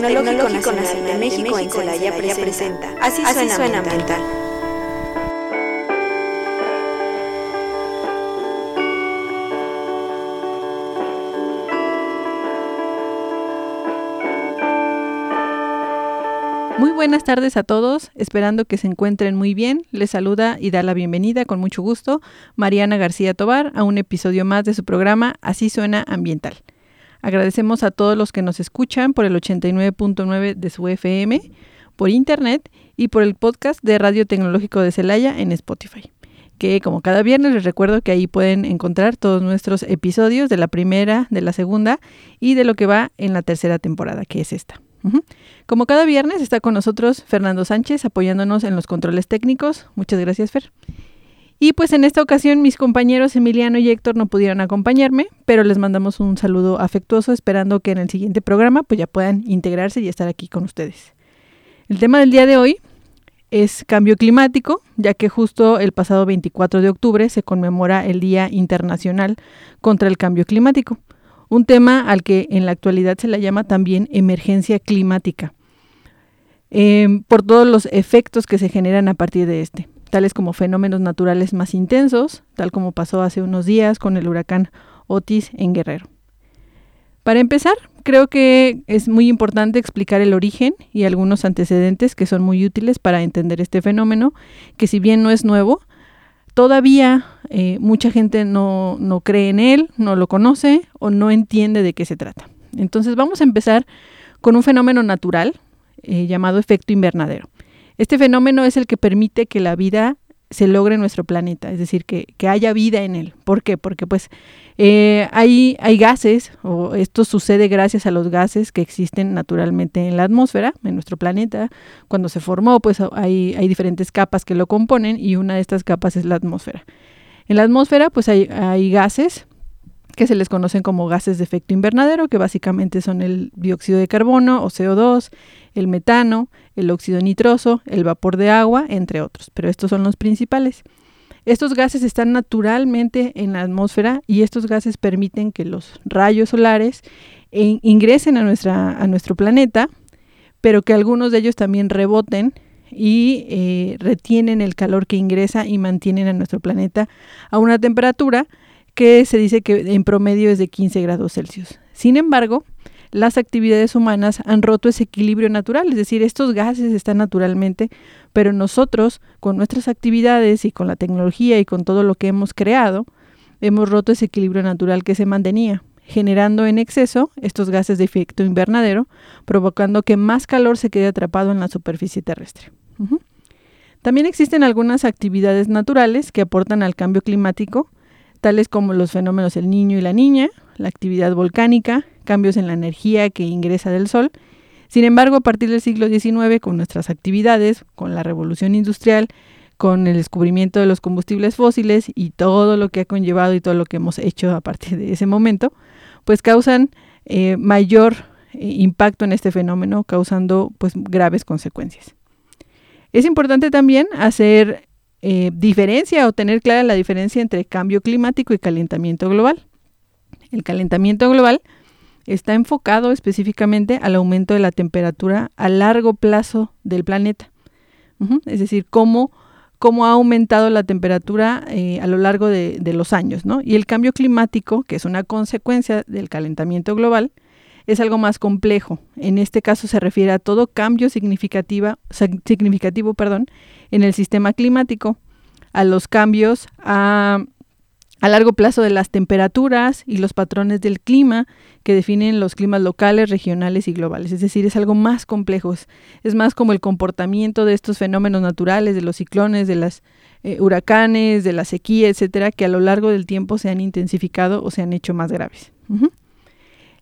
del Tecnológico Nacional de México en Celaya presenta Así suena ambiental. Muy buenas tardes a todos, esperando que se encuentren muy bien. Les saluda y da la bienvenida con mucho gusto Mariana García Tobar a un episodio más de su programa Así suena ambiental. Agradecemos a todos los que nos escuchan por el 89.9 de su FM, por internet y por el podcast de Radio Tecnológico de Celaya en Spotify. Que como cada viernes les recuerdo que ahí pueden encontrar todos nuestros episodios de la primera, de la segunda y de lo que va en la tercera temporada, que es esta. Como cada viernes está con nosotros Fernando Sánchez apoyándonos en los controles técnicos. Muchas gracias, Fer. Y pues en esta ocasión mis compañeros Emiliano y Héctor no pudieron acompañarme, pero les mandamos un saludo afectuoso esperando que en el siguiente programa pues ya puedan integrarse y estar aquí con ustedes. El tema del día de hoy es cambio climático, ya que justo el pasado 24 de octubre se conmemora el Día Internacional contra el Cambio Climático un tema al que en la actualidad se le llama también emergencia climática, em, por todos los efectos que se generan a partir de este, tales como fenómenos naturales más intensos, tal como pasó hace unos días con el huracán Otis en Guerrero. Para empezar, creo que es muy importante explicar el origen y algunos antecedentes que son muy útiles para entender este fenómeno, que si bien no es nuevo, todavía eh, mucha gente no, no, cree en él, no lo conoce o no entiende de qué se trata. Entonces vamos a empezar con un fenómeno natural eh, llamado efecto invernadero. Este fenómeno es el que permite que la vida se logre en nuestro planeta, es decir, que, haya vida en él. ¿Por qué? Porque pues eh, hay, hay gases, o esto sucede gracias a los gases que existen naturalmente en la atmósfera, en nuestro planeta. Cuando se formó, pues hay, hay diferentes capas que lo componen y una de estas capas es la atmósfera. En la atmósfera, pues hay, hay gases que se les conocen como gases de efecto invernadero, que básicamente son el dióxido de carbono o CO2, el metano, el óxido nitroso, el vapor de agua, entre otros, pero estos son los principales. Estos gases están naturalmente en la atmósfera y estos gases permiten que los rayos solares ingresen a, a nuestro planeta, pero que algunos de ellos también reboten y eh, retienen el calor que ingresa y mantienen a nuestro planeta a una temperatura que se dice que en promedio es de 15 grados Celsius. Sin embargo, las actividades humanas han roto ese equilibrio natural, es decir, estos gases están naturalmente, pero nosotros, con nuestras actividades y con la tecnología y con todo lo que hemos creado, hemos roto ese equilibrio natural que se mantenía, generando en exceso estos gases de efecto invernadero, provocando que más calor se quede atrapado en la superficie terrestre. También existen algunas actividades naturales que aportan al cambio climático, tales como los fenómenos el niño y la niña, la actividad volcánica, cambios en la energía que ingresa del Sol. Sin embargo, a partir del siglo XIX, con nuestras actividades, con la revolución industrial, con el descubrimiento de los combustibles fósiles y todo lo que ha conllevado y todo lo que hemos hecho a partir de ese momento, pues causan eh, mayor eh, impacto en este fenómeno, causando pues graves consecuencias. Es importante también hacer eh, diferencia o tener clara la diferencia entre cambio climático y calentamiento global. El calentamiento global está enfocado específicamente al aumento de la temperatura a largo plazo del planeta. Es decir, cómo, cómo, ha aumentado la temperatura eh, a lo largo de, los años. Y el cambio climático, que es una consecuencia del calentamiento global, es algo más complejo. En este caso se refiere a todo cambio significativo perdón, en el sistema climático, a los cambios a, largo plazo de las temperaturas y los patrones del clima que definen los climas locales, regionales y globales. Es decir, es algo más complejo, es, más como el comportamiento de estos fenómenos naturales, de los ciclones, de los eh, huracanes, de la sequía, etcétera, que a lo largo del tiempo se han intensificado o se han hecho más graves.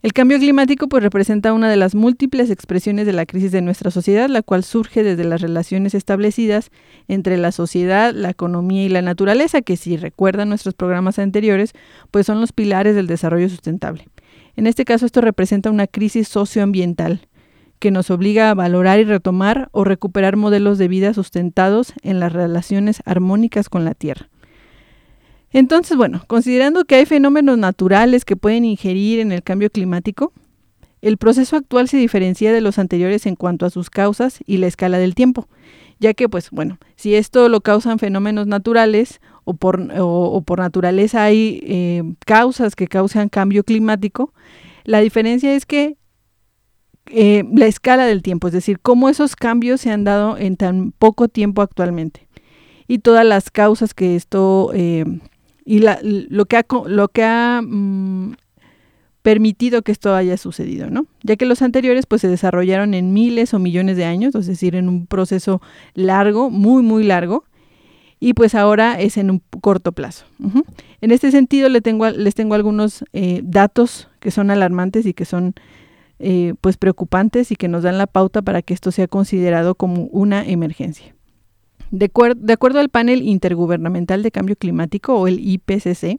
El cambio climático pues representa una de las múltiples expresiones de la crisis de nuestra sociedad, la cual surge desde las relaciones establecidas entre la sociedad, la economía y la naturaleza, que si recuerdan nuestros programas anteriores, pues son los pilares del desarrollo sustentable. En este caso esto representa una crisis socioambiental que nos obliga a valorar y retomar o recuperar modelos de vida sustentados en las relaciones armónicas con la Tierra. Entonces, bueno, considerando que hay fenómenos naturales que pueden ingerir en el cambio climático, El proceso actual se diferencia de los anteriores en cuanto a sus causas y la escala del tiempo, ya que, pues, bueno, si esto lo causan fenómenos naturales o por, naturaleza hay eh, causas que causan cambio climático, la diferencia es que eh, la escala del tiempo, es decir, cómo esos cambios se han dado en tan poco tiempo actualmente y todas las causas que esto eh, y lo que ha, lo que ha mm, permitido que esto haya sucedido, ¿no? Ya que los anteriores pues se desarrollaron en miles o millones de años, es decir, en un proceso largo, muy, muy largo, y pues ahora es en un corto plazo. En este sentido les tengo, les tengo algunos eh, datos que son alarmantes y que son eh, pues preocupantes y que nos dan la pauta para que esto sea considerado como una emergencia. De, acuerdo al panel intergubernamental de cambio climático o el IPCC,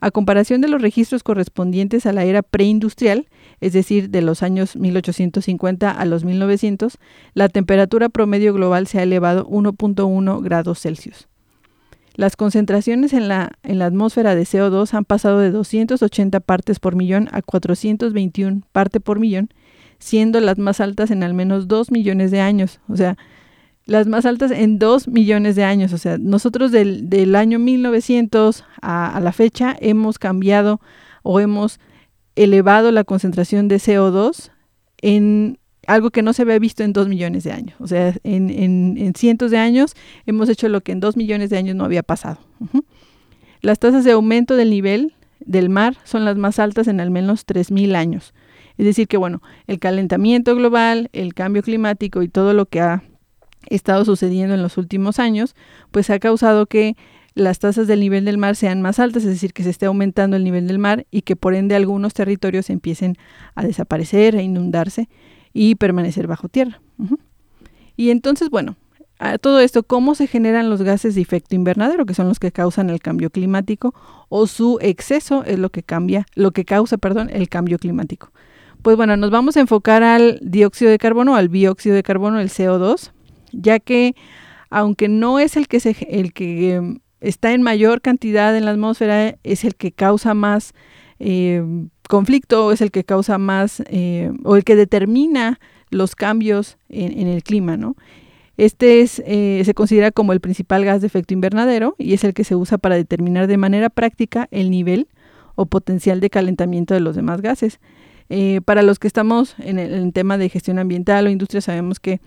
a comparación de los registros correspondientes a la era preindustrial, es decir, de los años 1850 a los 1900, la temperatura promedio global se ha elevado 1.1 grados Celsius. Las concentraciones en la, en la atmósfera de CO2 han pasado de 280 partes por millón a 421 partes por millón, siendo las más altas en al menos 2 millones de años. O sea, las más altas en dos millones de años. O sea, nosotros del, del año 1900 a, a, la fecha hemos cambiado o hemos elevado la concentración de CO2 en algo que no se había visto en dos millones de años. O sea, en, en, en cientos de años hemos hecho lo que en dos millones de años no había pasado. Las tasas de aumento del nivel del mar son las más altas en al menos 3.000 años. Es decir, que bueno, el calentamiento global, el cambio climático y todo lo que ha estado sucediendo en los últimos años, pues ha causado que las tasas del nivel del mar sean más altas, es decir, que se esté aumentando el nivel del mar y que por ende algunos territorios empiecen a desaparecer, a inundarse y permanecer bajo tierra. Y entonces, bueno, a todo esto, ¿cómo se generan los gases de efecto invernadero, que son los que causan el cambio climático, o su exceso es lo que cambia, lo que causa, perdón, el cambio climático? Pues bueno, nos vamos a enfocar al dióxido de carbono, al bióxido de carbono, el CO2, ya que aunque no es el que, se, el que em, está en mayor cantidad en la atmósfera, es el que causa más eh, conflicto, es el que causa más, eh, o el que determina los cambios en, el clima, ¿no? Este es, eh, se considera como el principal gas de efecto invernadero y es el que se usa para determinar de manera práctica el nivel o potencial de calentamiento de los demás gases. para los que estamos en el, en tema de gestión ambiental o industria, sabemos que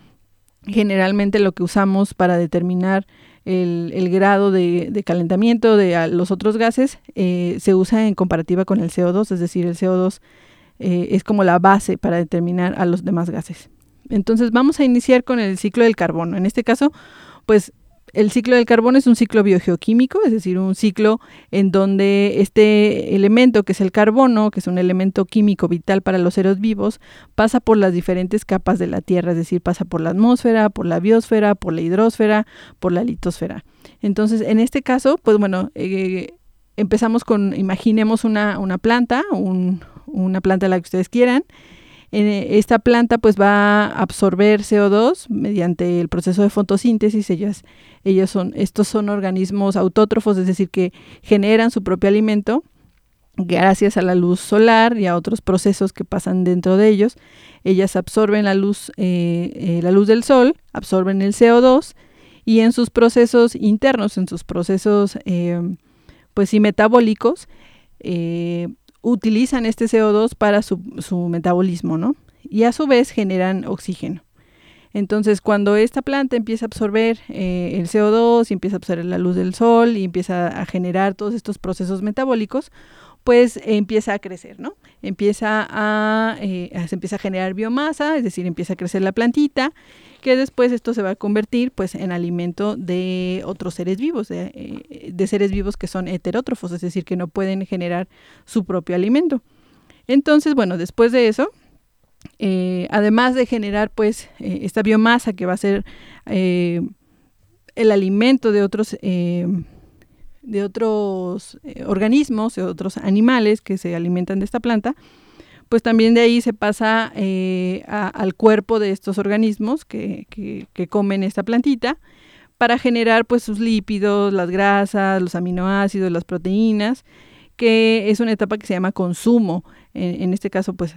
generalmente lo que usamos para determinar el, grado de, calentamiento de los otros gases eh, se usa en comparativa con el CO2, es decir, el CO2 eh, es como la base para determinar a los demás gases. Entonces vamos a iniciar con el ciclo del carbono. En este caso, pues el ciclo del carbono es un ciclo biogeoquímico, es decir, un ciclo en donde este elemento, que es el carbono, que es un elemento químico vital para los seres vivos, pasa por las diferentes capas de la Tierra, es decir, pasa por la atmósfera, por la biosfera, por la hidrosfera, por la litosfera. Entonces, en este caso, pues bueno, eh, empezamos con, imaginemos una, una planta, una planta la que ustedes quieran, esta planta pues va a absorber CO2 mediante el proceso de fotosíntesis. Ellas, ellos son, estos son organismos autótrofos, es decir, que generan su propio alimento gracias a la luz solar y a otros procesos que pasan dentro de ellos. Ellas absorben la luz, eh, eh, la luz del sol, absorben el CO2 y en sus procesos internos, en sus procesos pues sí metabólicos, utilizan este CO2 para su, metabolismo, ¿no? Y a su vez generan oxígeno. Entonces, cuando esta planta empieza a absorber eh, el CO2 y empieza a absorber la luz del sol y empieza a generar todos estos procesos metabólicos, pues empieza a crecer, ¿no? Empieza a, eh, se empieza a generar biomasa, es decir, empieza a crecer la plantita que después esto se va a convertir pues en alimento de otros seres vivos, de, eh, seres vivos que son heterótrofos, es decir, que no pueden generar su propio alimento. Entonces, bueno, después de eso, eh, además de generar pues esta biomasa que va a ser el alimento de otros de otros organismos, de otros animales que se alimentan de esta planta, pues también de ahí se pasa eh, al cuerpo de estos organismos que, comen esta plantita para generar pues sus lípidos, las grasas, los aminoácidos, las proteínas, que es una etapa que se llama consumo. En, este caso, pues,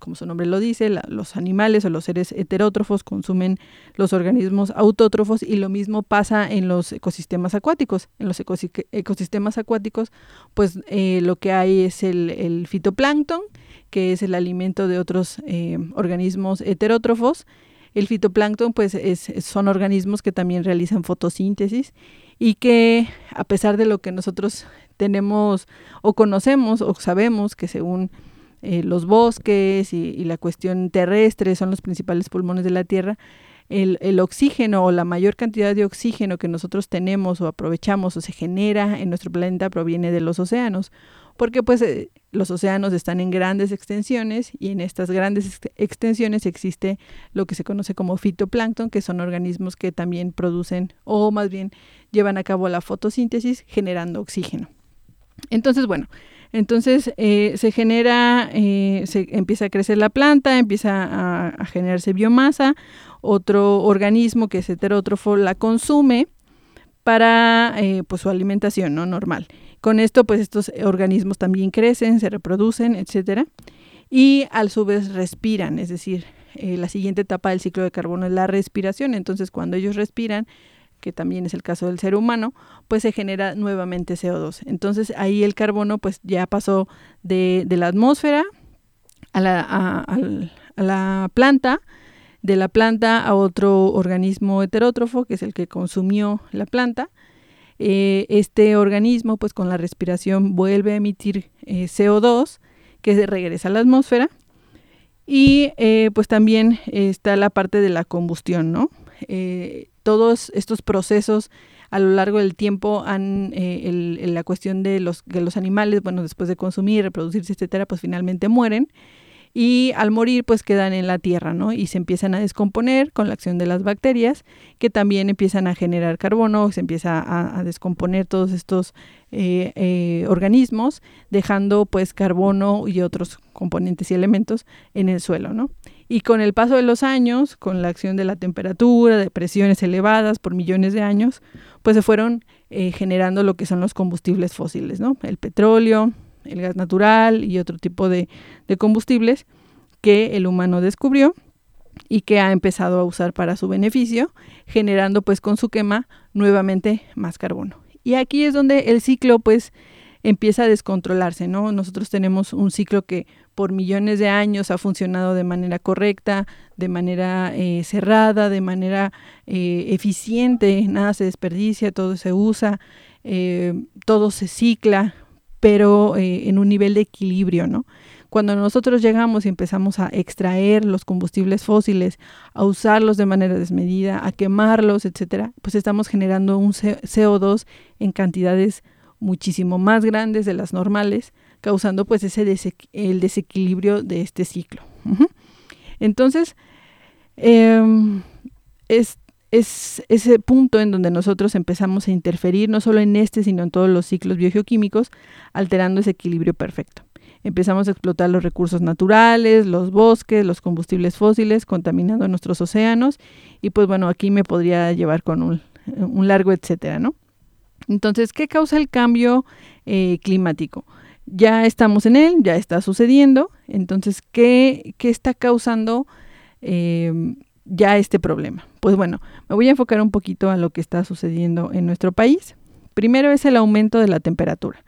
como su nombre lo dice, los animales o los seres heterótrofos consumen los organismos autótrofos y lo mismo pasa en los ecosistemas acuáticos. En los ecosistemas acuáticos, pues, eh, lo que hay es el, fitoplancton, que es el alimento de otros eh, organismos heterótrofos. El fitoplancton, pues, son organismos que también realizan fotosíntesis y que a pesar de lo que nosotros tenemos o conocemos o sabemos que según eh, los bosques y, la cuestión terrestre son los principales pulmones de la Tierra, el, oxígeno o la mayor cantidad de oxígeno que nosotros tenemos o aprovechamos o se genera en nuestro planeta proviene de los océanos, porque pues eh, los océanos están en grandes extensiones y en estas grandes extensiones existe lo que se conoce como fitoplancton, que son organismos que también producen o más bien llevan a cabo la fotosíntesis generando oxígeno. Entonces, bueno, entonces eh, se genera, eh, se empieza a crecer la planta, empieza a, generarse biomasa, otro organismo que es heterótrofo la consume para eh, pues su alimentación no normal. Con esto pues estos organismos también crecen, se reproducen, etcétera, y a su vez respiran, es decir, la siguiente etapa del ciclo de carbono es la respiración. Entonces cuando ellos respiran que también es el caso del ser humano, pues se genera nuevamente CO2. Entonces ahí el carbono pues ya pasó de, la atmósfera a la, planta, de la planta a otro organismo heterótrofo, que es el que consumió la planta. Eh, este organismo pues con la respiración vuelve a emitir eh, CO2 que regresa a la atmósfera y eh, pues también está la parte de la combustión, ¿no? Todos estos procesos a lo largo del tiempo han eh, la cuestión de los, de los animales, bueno, después de consumir, reproducirse, etcétera, pues finalmente mueren y al morir pues quedan en la tierra, ¿no? Y se empiezan a descomponer con la acción de las bacterias que también empiezan a generar carbono, se empieza a, descomponer todos estos eh, eh, organismos, dejando pues carbono y otros componentes y elementos en el suelo, ¿no? Y con el paso de los años, con la acción de la temperatura, de presiones elevadas por millones de años, pues se fueron eh, generando lo que son los combustibles fósiles, ¿no? El petróleo, el gas natural y otro tipo de, combustibles que el humano descubrió y que ha empezado a usar para su beneficio, generando pues con su quema nuevamente más carbono. Y aquí es donde el ciclo pues empieza a descontrolarse, ¿no? Nosotros tenemos un ciclo que por millones de años ha funcionado de manera correcta, de manera eh, cerrada, de manera eh, eficiente, nada se desperdicia, todo se usa, eh, todo se cicla, pero eh, en un nivel de equilibrio, ¿no? Cuando nosotros llegamos y empezamos a extraer los combustibles fósiles, a usarlos de manera desmedida, a quemarlos, etcétera, pues estamos generando un CO2 en cantidades muchísimo más grandes de las normales, causando pues ese el desequilibrio de este ciclo. Entonces, em, es es ese punto en donde nosotros empezamos a interferir no solo en este, sino en todos los ciclos biogeoquímicos, alterando ese equilibrio perfecto. Empezamos a explotar los recursos naturales, los bosques, los combustibles fósiles, contaminando nuestros océanos y pues bueno, aquí me podría llevar con un, largo etcétera, ¿no? Entonces, ¿qué causa el cambio eh, climático? Ya estamos en él, ya está sucediendo, entonces, ¿qué, qué está causando eh, ya este problema? Pues bueno, me voy a enfocar un poquito a lo que está sucediendo en nuestro país. Primero es el aumento de la temperatura.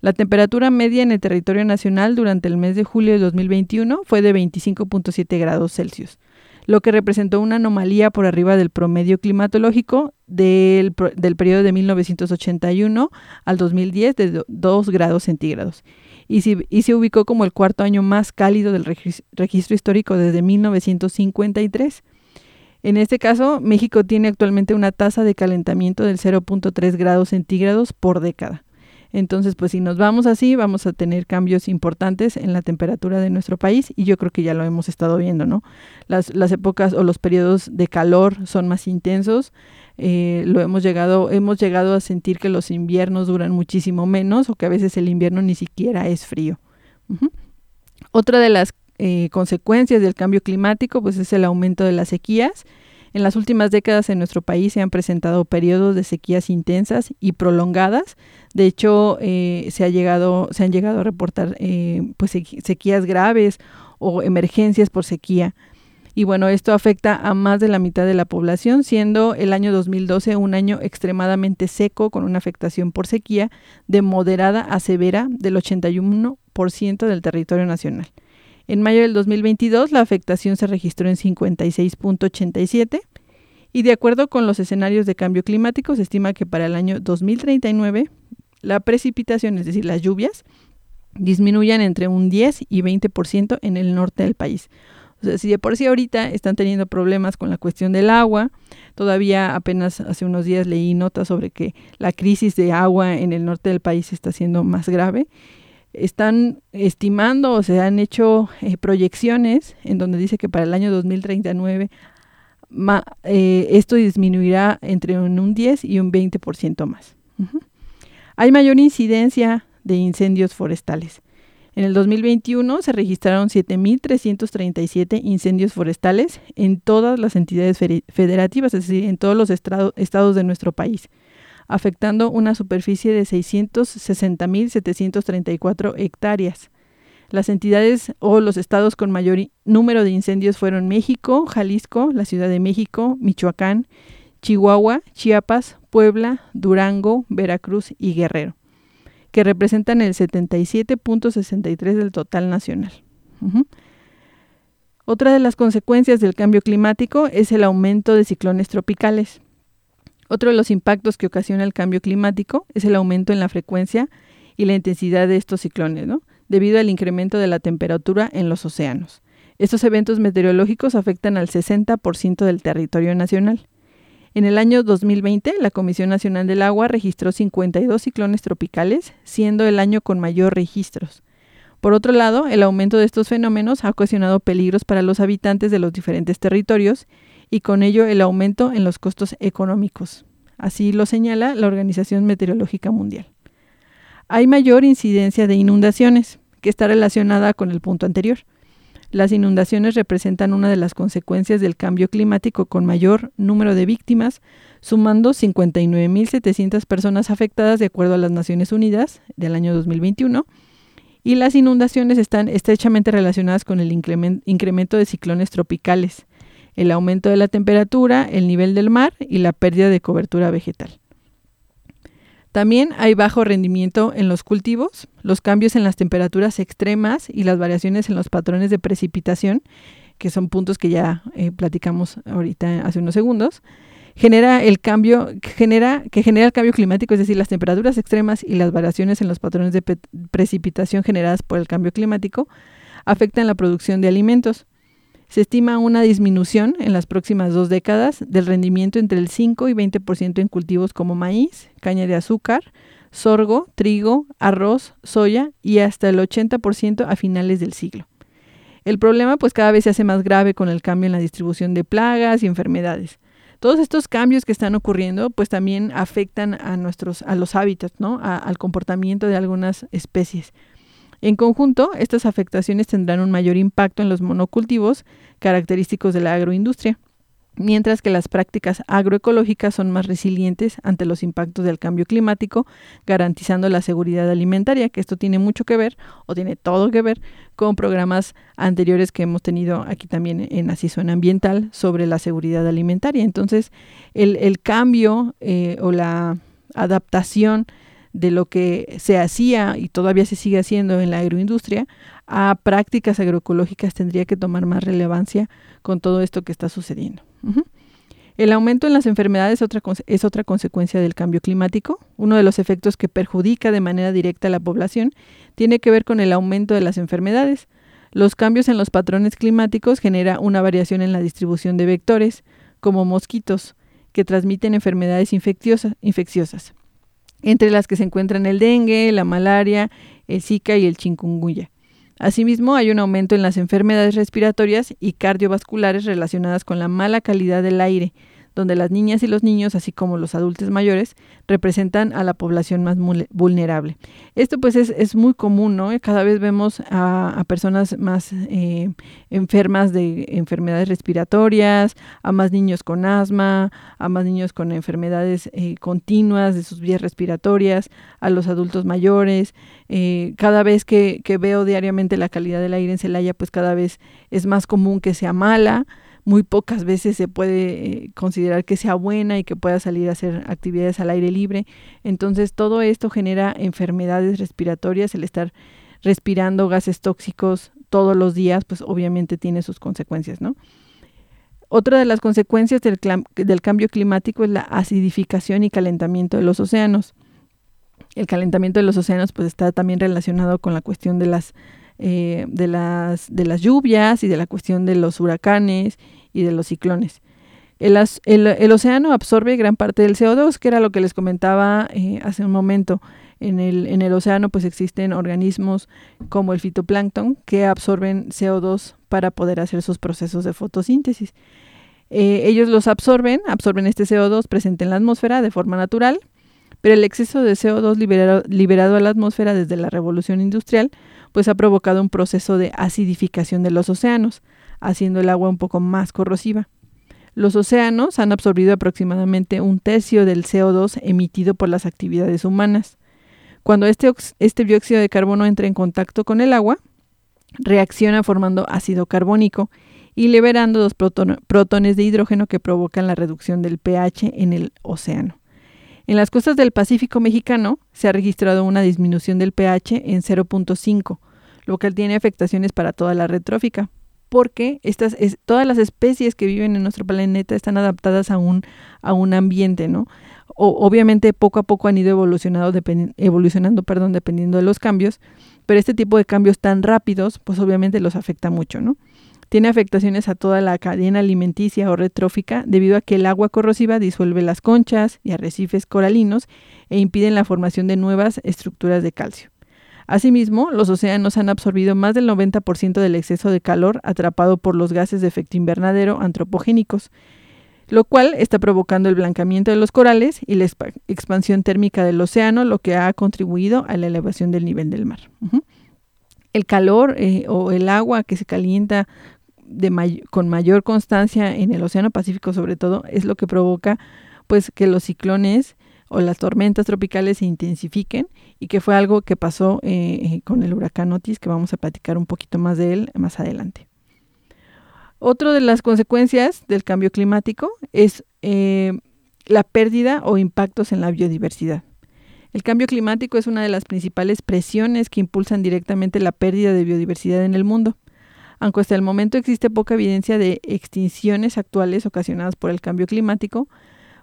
La temperatura media en el territorio nacional durante el mes de julio de 2021 fue de 25.7 grados Celsius, lo que representó una anomalía por arriba del promedio climatológico del, del periodo de 1981 al 2010 de 2 grados centígrados y, y se ubicó como el cuarto año más cálido del registro histórico desde 1953. En este caso, México tiene actualmente una tasa de calentamiento del 0.3 grados centígrados por década. Entonces, pues si nos vamos así, vamos a tener cambios importantes en la temperatura de nuestro país y yo creo que ya lo hemos estado viendo, ¿no? Las, épocas o los periodos de calor son más intensos, eh, lo hemos llegado, hemos llegado a sentir que los inviernos duran muchísimo menos o que a veces el invierno ni siquiera es frío. Otra de las eh, consecuencias del cambio climático pues es el aumento de las sequías En las últimas décadas en nuestro país se han presentado periodos de sequías intensas y prolongadas. De hecho, eh, se, ha llegado, se han llegado a reportar eh, pues, sequías graves o emergencias por sequía. Y bueno, esto afecta a más de la mitad de la población, siendo el año 2012 un año extremadamente seco con una afectación por sequía de moderada a severa del 81% del territorio nacional. En mayo del 2022 la afectación se registró en 56.87 y de acuerdo con los escenarios de cambio climático se estima que para el año 2039 la precipitación, es decir, las lluvias, disminuyan entre un 10 y 20% en el norte del país. O sea, si de por sí ahorita están teniendo problemas con la cuestión del agua, todavía apenas hace unos días leí notas sobre que la crisis de agua en el norte del país está siendo más grave están estimando o se han hecho eh, proyecciones en donde dice que para el año 2039 eh, esto disminuirá entre un, 10 y un 20% más. Hay mayor incidencia de incendios forestales. En el 2021 se registraron 7.337 incendios forestales en todas las entidades federativas, es decir, en todos los estados de nuestro país afectando una superficie de 660.734 hectáreas. Las entidades o los estados con mayor número de incendios fueron México, Jalisco, la Ciudad de México, Michoacán, Chihuahua, Chiapas, Puebla, Durango, Veracruz y Guerrero, que representan el 77.63 del total nacional. Otra de las consecuencias del cambio climático es el aumento de ciclones tropicales. Otro de los impactos que ocasiona el cambio climático es el aumento en la frecuencia y la intensidad de estos ciclones, debido al incremento de la temperatura en los océanos. Estos eventos meteorológicos afectan al 60% del territorio nacional. En el año 2020, la Comisión Nacional del Agua registró 52 ciclones tropicales, siendo el año con mayor registros. Por otro lado, el aumento de estos fenómenos ha ocasionado peligros para los habitantes de los diferentes territorios y con ello el aumento en los costos económicos. Así lo señala la Organización Meteorológica Mundial. Hay mayor incidencia de inundaciones, que está relacionada con el punto anterior. Las inundaciones representan una de las consecuencias del cambio climático con mayor número de víctimas, sumando 59.700 personas afectadas de acuerdo a las Naciones Unidas del año 2021, y las inundaciones están estrechamente relacionadas con el incremento de ciclones tropicales, el aumento de la temperatura, el nivel del mar y la pérdida de cobertura vegetal. También hay bajo rendimiento en los cultivos, los cambios en las temperaturas extremas y las variaciones en los patrones de precipitación, que son puntos que ya eh, platicamos ahorita hace unos segundos, genera el cambio, genera, que genera el cambio climático, es decir, las temperaturas extremas y las variaciones en los patrones de precipitación generadas por el cambio climático afectan la producción de alimentos. Se estima una disminución en las próximas dos décadas del rendimiento entre el 5 y 20% en cultivos como maíz, caña de azúcar, sorgo, trigo, arroz, soya y hasta el 80% a finales del siglo. El problema pues cada vez se hace más grave con el cambio en la distribución de plagas y enfermedades. Todos estos cambios que están ocurriendo pues también afectan a nuestros a los hábitats, ¿no? al comportamiento de algunas especies. En conjunto, estas afectaciones tendrán un mayor impacto en los monocultivos característicos de la agroindustria, mientras que las prácticas agroecológicas son más resilientes ante los impactos del cambio climático, garantizando la seguridad alimentaria, que esto tiene mucho que ver, o tiene todo que ver, con programas anteriores que hemos tenido aquí también en Así Ambiental sobre la seguridad alimentaria. Entonces, el, cambio eh, o la adaptación de lo que se hacía y todavía se sigue haciendo en la agroindustria a prácticas agroecológicas tendría que tomar más relevancia con todo esto que está sucediendo. El aumento en las enfermedades es otra consecuencia del cambio climático. Uno de los efectos que perjudica de manera directa a la población tiene que ver con el aumento de las enfermedades. Los cambios en los patrones climáticos genera una variación en la distribución de vectores, como mosquitos, que transmiten enfermedades infecciosas entre las que se encuentran el dengue, la malaria, el zika y el chikungunya. Asimismo, hay un aumento en las enfermedades respiratorias y cardiovasculares relacionadas con la mala calidad del aire, donde las niñas y los niños, así como los adultos mayores, representan a la población más vulnerable. Esto pues es, muy común, ¿no? Cada vez vemos a, personas más eh, enfermas de enfermedades respiratorias, a más niños con asma, a más niños con enfermedades eh, continuas de sus vías respiratorias, a los adultos mayores. Eh, cada vez que, que veo diariamente la calidad del aire en Celaya, pues cada vez es más común que sea mala muy pocas veces se puede eh, considerar que sea buena y que pueda salir a hacer actividades al aire libre. Entonces todo esto genera enfermedades respiratorias, el estar respirando gases tóxicos todos los días, pues obviamente tiene sus consecuencias, ¿no? Otra de las consecuencias del, cambio climático es la acidificación y calentamiento de los océanos. El calentamiento de los océanos pues está también relacionado con la cuestión de las eh, de, las, de las lluvias y de la cuestión de los huracanes y de los ciclones. El, el, océano absorbe gran parte del CO2, que era lo que les comentaba eh, hace un momento. En el, en el océano pues existen organismos como el fitoplancton que absorben CO2 para poder hacer sus procesos de fotosíntesis. Eh, ellos los absorben, absorben este CO2 presente en la atmósfera de forma natural, pero el exceso de CO2 liberado, liberado a la atmósfera desde la revolución industrial pues ha provocado un proceso de acidificación de los océanos, haciendo el agua un poco más corrosiva. Los océanos han absorbido aproximadamente un tercio del CO2 emitido por las actividades humanas. Cuando este, este dióxido de carbono entra en contacto con el agua, reacciona formando ácido carbónico y liberando dos protones de hidrógeno que provocan la reducción del pH en el océano. En las costas del Pacífico mexicano se ha registrado una disminución del pH en 0.5, lo que tiene afectaciones para toda la red trófica, porque estas todas las especies que viven en nuestro planeta están adaptadas a un, a un ambiente, ¿no? obviamente poco a poco han ido evolucionando, evolucionando perdón, dependiendo de los cambios, pero este tipo de cambios tan rápidos, pues obviamente los afecta mucho, ¿no? Tiene afectaciones a toda la cadena alimenticia o retrófica debido a que el agua corrosiva disuelve las conchas y arrecifes coralinos e impiden la formación de nuevas estructuras de calcio. Asimismo, los océanos han absorbido más del 90% del exceso de calor atrapado por los gases de efecto invernadero antropogénicos, lo cual está provocando el blancamiento de los corales y la expansión térmica del océano, lo que ha contribuido a la elevación del nivel del mar. El calor eh, o el agua que se calienta con mayor constancia en el Océano Pacífico sobre todo es lo que provoca pues que los ciclones o las tormentas tropicales se intensifiquen y que fue algo que pasó eh, eh, con el huracán Otis que vamos a platicar un poquito más de él más adelante. Otra de las consecuencias del cambio climático es eh, la pérdida o impactos en la biodiversidad. El cambio climático es una de las principales presiones que impulsan directamente la pérdida de biodiversidad en el mundo. Aunque hasta el momento existe poca evidencia de extinciones actuales ocasionadas por el cambio climático,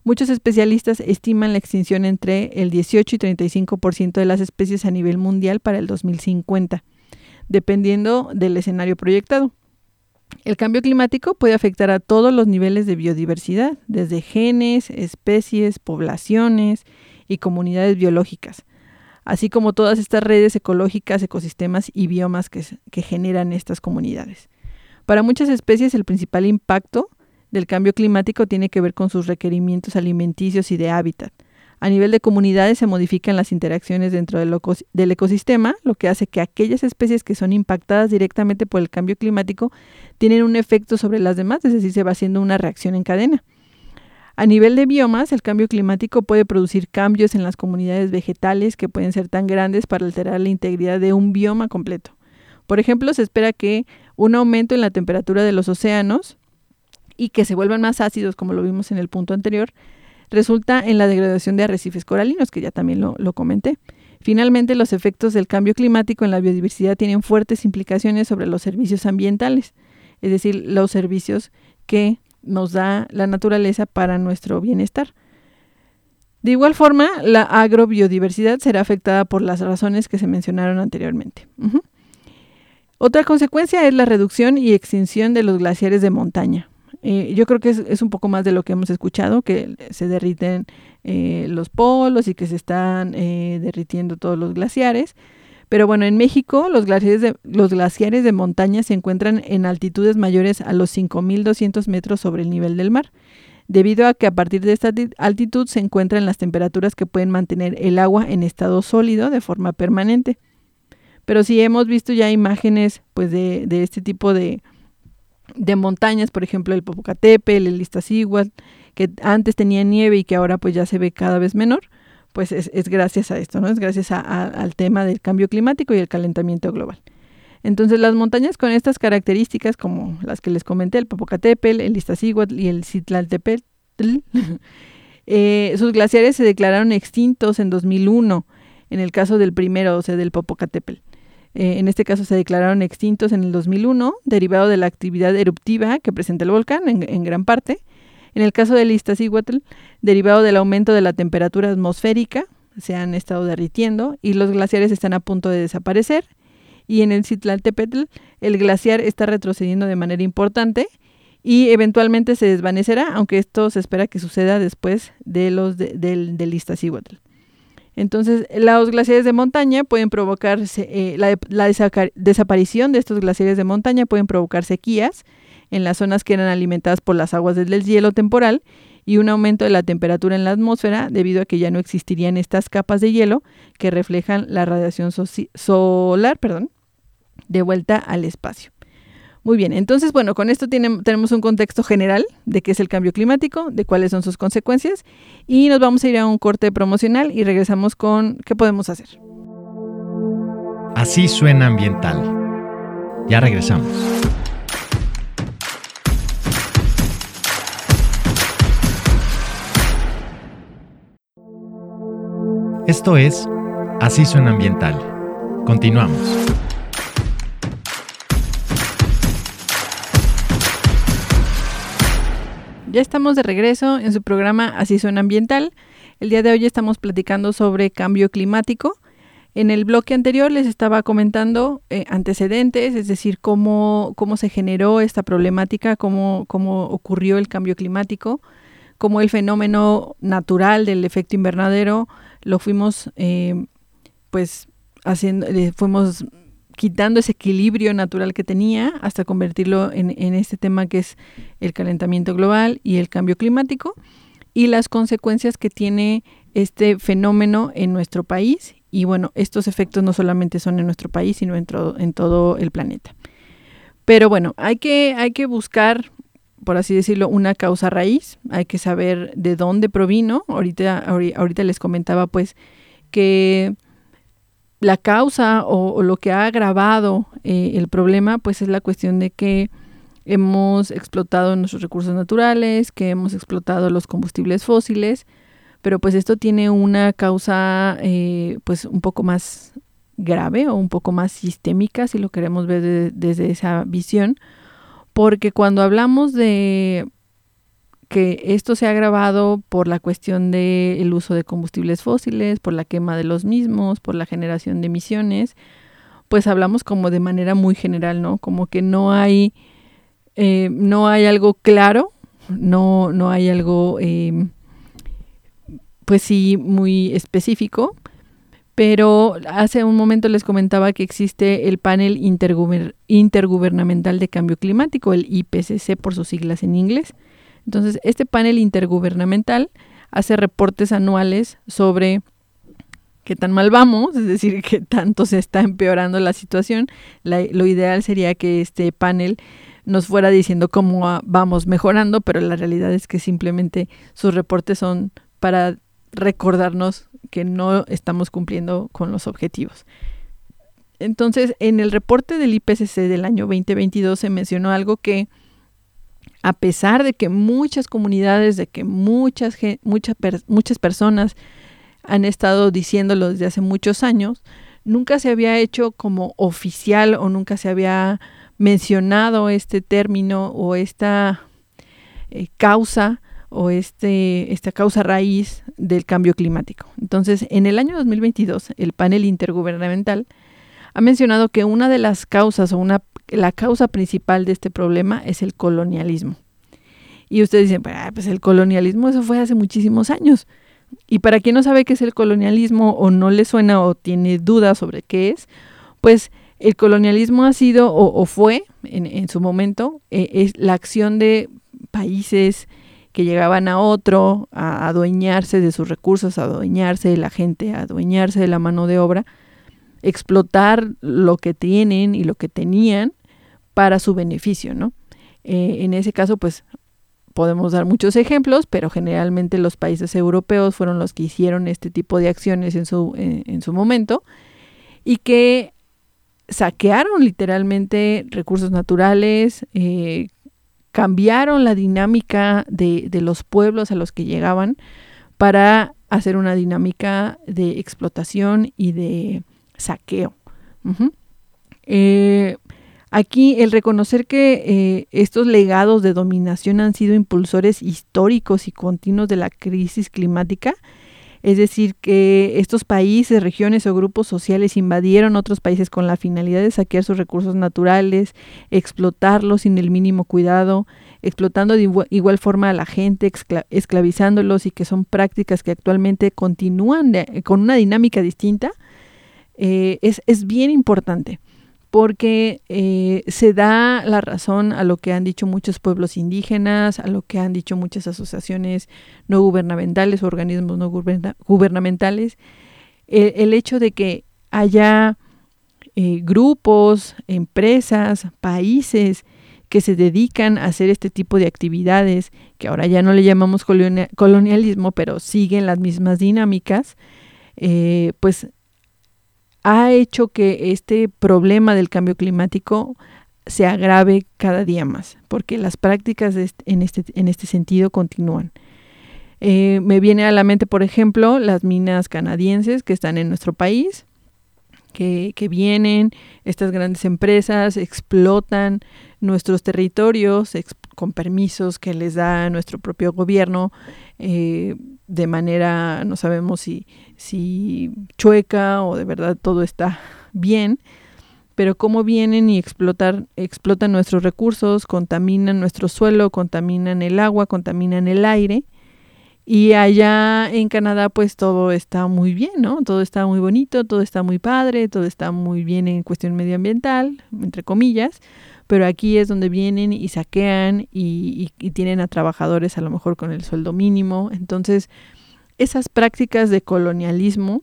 muchos especialistas estiman la extinción entre el 18 y 35% de las especies a nivel mundial para el 2050, dependiendo del escenario proyectado. El cambio climático puede afectar a todos los niveles de biodiversidad, desde genes, especies, poblaciones y comunidades biológicas, así como todas estas redes ecológicas, ecosistemas y biomas que, generan estas comunidades. Para muchas especies el principal impacto del cambio climático tiene que ver con sus requerimientos alimenticios y de hábitat. A nivel de comunidades se modifican las interacciones dentro del, ecosistema, lo que hace que aquellas especies que son impactadas directamente por el cambio climático tienen un efecto sobre las demás, es decir, se va haciendo una reacción en cadena. A nivel de biomas, el cambio climático puede producir cambios en las comunidades vegetales que pueden ser tan grandes para alterar la integridad de un bioma completo. Por ejemplo, se espera que un aumento en la temperatura de los océanos y que se vuelvan más ácidos, como lo vimos en el punto anterior, resulta en la degradación de arrecifes coralinos, que ya también lo, lo comenté. Finalmente, los efectos del cambio climático en la biodiversidad tienen fuertes implicaciones sobre los servicios ambientales, es decir, los servicios que nos da la naturaleza para nuestro bienestar. De igual forma, la agrobiodiversidad será afectada por las razones que se mencionaron anteriormente. Otra consecuencia es la reducción y extinción de los glaciares de montaña. Eh, yo creo que es, un poco más de lo que hemos escuchado, que se derriten eh, los polos y que se están eh, derritiendo todos los glaciares. Pero bueno, en México los glaciares de, los glaciares de montaña se encuentran en altitudes mayores a los 5.200 metros sobre el nivel del mar. debido a que a partir de esta altitud se encuentran las temperaturas que pueden mantener el agua en estado sólido de forma permanente. Pero si hemos visto ya imágenes pues de, este tipo de, de montañas, por ejemplo el Popocatépetl, el Iztaccíhuatl, que antes tenía nieve y que ahora pues ya se ve cada vez menor, pues es, gracias a esto, ¿no? Es gracias al tema del cambio climático y el calentamiento global. Entonces las montañas con estas características, como las que les comenté, el Popocatépetl, el Iztaccíhuatl y el Citlaltépetl, eh, sus glaciares se declararon extintos en 2001, en el caso del primero, o sea, del Popocatépetl. Eh, en este caso se declararon extintos en el 2001, derivado de la actividad eruptiva que presenta el volcán en, gran parte. En el caso del Iztaccíhuatl, derivado del aumento de la temperatura atmosférica, se han estado derritiendo y los glaciares están a punto de desaparecer. Y en el Citlaltépetl, el glaciar está retrocediendo de manera importante y eventualmente se desvanecerá, aunque esto se espera que suceda después de los del, del Iztaccíhuatl. Entonces, los glaciares de montaña pueden provocar, eh, la, desaparición de estos glaciares de montaña pueden provocar sequías en las zonas que eran alimentadas por las aguas del hielo temporal y un aumento de la temperatura en la atmósfera debido a que ya no existirían estas capas de hielo que reflejan la radiación solar perdón, de vuelta al espacio. Muy bien, entonces, bueno, con esto tenemos un contexto general de qué es el cambio climático, de cuáles son sus consecuencias y nos vamos a ir a un corte promocional y regresamos con qué podemos hacer. Así suena ambiental. Ya regresamos. Esto es Así suena ambiental. Continuamos. Ya estamos de regreso en su programa Así Suena Ambiental. El día de hoy estamos platicando sobre cambio climático. En el bloque anterior les estaba comentando eh, antecedentes, es decir, cómo, cómo se generó esta problemática, cómo, cómo ocurrió el cambio climático, cómo el fenómeno natural del efecto invernadero lo fuimos, eh, pues, haciendo, fuimos quitando ese equilibrio natural que tenía hasta convertirlo en, este tema que es el calentamiento global y el cambio climático y las consecuencias que tiene este fenómeno en nuestro país. Y bueno, estos efectos no solamente son en nuestro país, sino en, en todo el planeta. Pero bueno, hay que, hay que buscar, por así decirlo, una causa raíz, hay que saber de dónde provino. Ahorita, ahorita les comentaba pues que la causa o, lo que ha agravado eh, el problema, pues es la cuestión de que hemos explotado nuestros recursos naturales, que hemos explotado los combustibles fósiles, pero pues esto tiene una causa eh, pues un poco más grave o un poco más sistémica, si lo queremos ver desde esa visión, porque cuando hablamos de que esto se ha agravado por la cuestión del uso de combustibles fósiles, por la quema de los mismos, por la generación de emisiones, pues hablamos como de manera muy general, ¿no? Como que no hay, eh, no hay algo claro, no, no hay algo, eh, pues sí, muy específico, pero hace un momento les comentaba que existe el panel intergubernamental de cambio climático, el IPCC por sus siglas en inglés, entonces, este panel intergubernamental hace reportes anuales sobre qué tan mal vamos, es decir, qué tanto se está empeorando la situación. lo ideal sería que este panel nos fuera diciendo cómo vamos mejorando, pero la realidad es que simplemente sus reportes son para recordarnos que no estamos cumpliendo con los objetivos. Entonces, en el reporte del IPCC del año 2022 se mencionó algo que a pesar de que muchas comunidades, de que muchas, muchas, personas han estado diciéndolo desde hace muchos años, nunca se había hecho como oficial o nunca se había mencionado este término o esta eh, causa o este, esta causa raíz del cambio climático. Entonces, en el año 2022, el panel intergubernamental ha mencionado que una de las causas o una la causa principal de este problema es el colonialismo. Y ustedes dicen, pues el colonialismo eso fue hace muchísimos años. Y para quien no sabe qué es el colonialismo o no le suena o tiene dudas sobre qué es, pues el colonialismo ha sido o, fue en, su momento eh, es la acción de países que llegaban a otro a adueñarse de sus recursos, a adueñarse de la gente, a adueñarse de la mano de obra, explotar lo que tienen y lo que tenían para su beneficio, ¿no? Eh, en ese caso, pues podemos dar muchos ejemplos, pero generalmente los países europeos fueron los que hicieron este tipo de acciones en su, en, su momento y que saquearon literalmente recursos naturales, eh, cambiaron la dinámica de, de, los pueblos a los que llegaban para hacer una dinámica de explotación y de saqueo. Aquí el reconocer que eh, estos legados de dominación han sido impulsores históricos y continuos de la crisis climática, es decir, que estos países, regiones o grupos sociales invadieron otros países con la finalidad de saquear sus recursos naturales, explotarlos sin el mínimo cuidado, explotando de igual, forma a la gente, esclavizándolos y que son prácticas que actualmente continúan con una dinámica distinta, eh, es, es bien importante porque eh, se da la razón a lo que han dicho muchos pueblos indígenas, a lo que han dicho muchas asociaciones no gubernamentales, organismos no gubernamentales, el hecho de que haya eh, grupos, empresas, países que se dedican a hacer este tipo de actividades, que ahora ya no le llamamos colonialismo, pero siguen las mismas dinámicas, eh, pues ha hecho que este problema del cambio climático se agrave cada día más, porque las prácticas en, este, en este sentido continúan. Eh, me viene a la mente, por ejemplo, las minas canadienses que están en nuestro país, que, vienen, estas grandes empresas explotan nuestros territorios con permisos que les da nuestro propio gobierno, eh, de manera, no sabemos si, si chueca o de verdad todo está bien, pero cómo vienen y explotar, explotan nuestros recursos, contaminan nuestro suelo, contaminan el agua, contaminan el aire. Y allá en Canadá pues todo está muy bien, ¿no? Todo está muy bonito, todo está muy padre, todo está muy bien en cuestión medioambiental, entre comillas, pero aquí es donde vienen y saquean y, tienen a trabajadores a lo mejor con el sueldo mínimo. Entonces, esas prácticas de colonialismo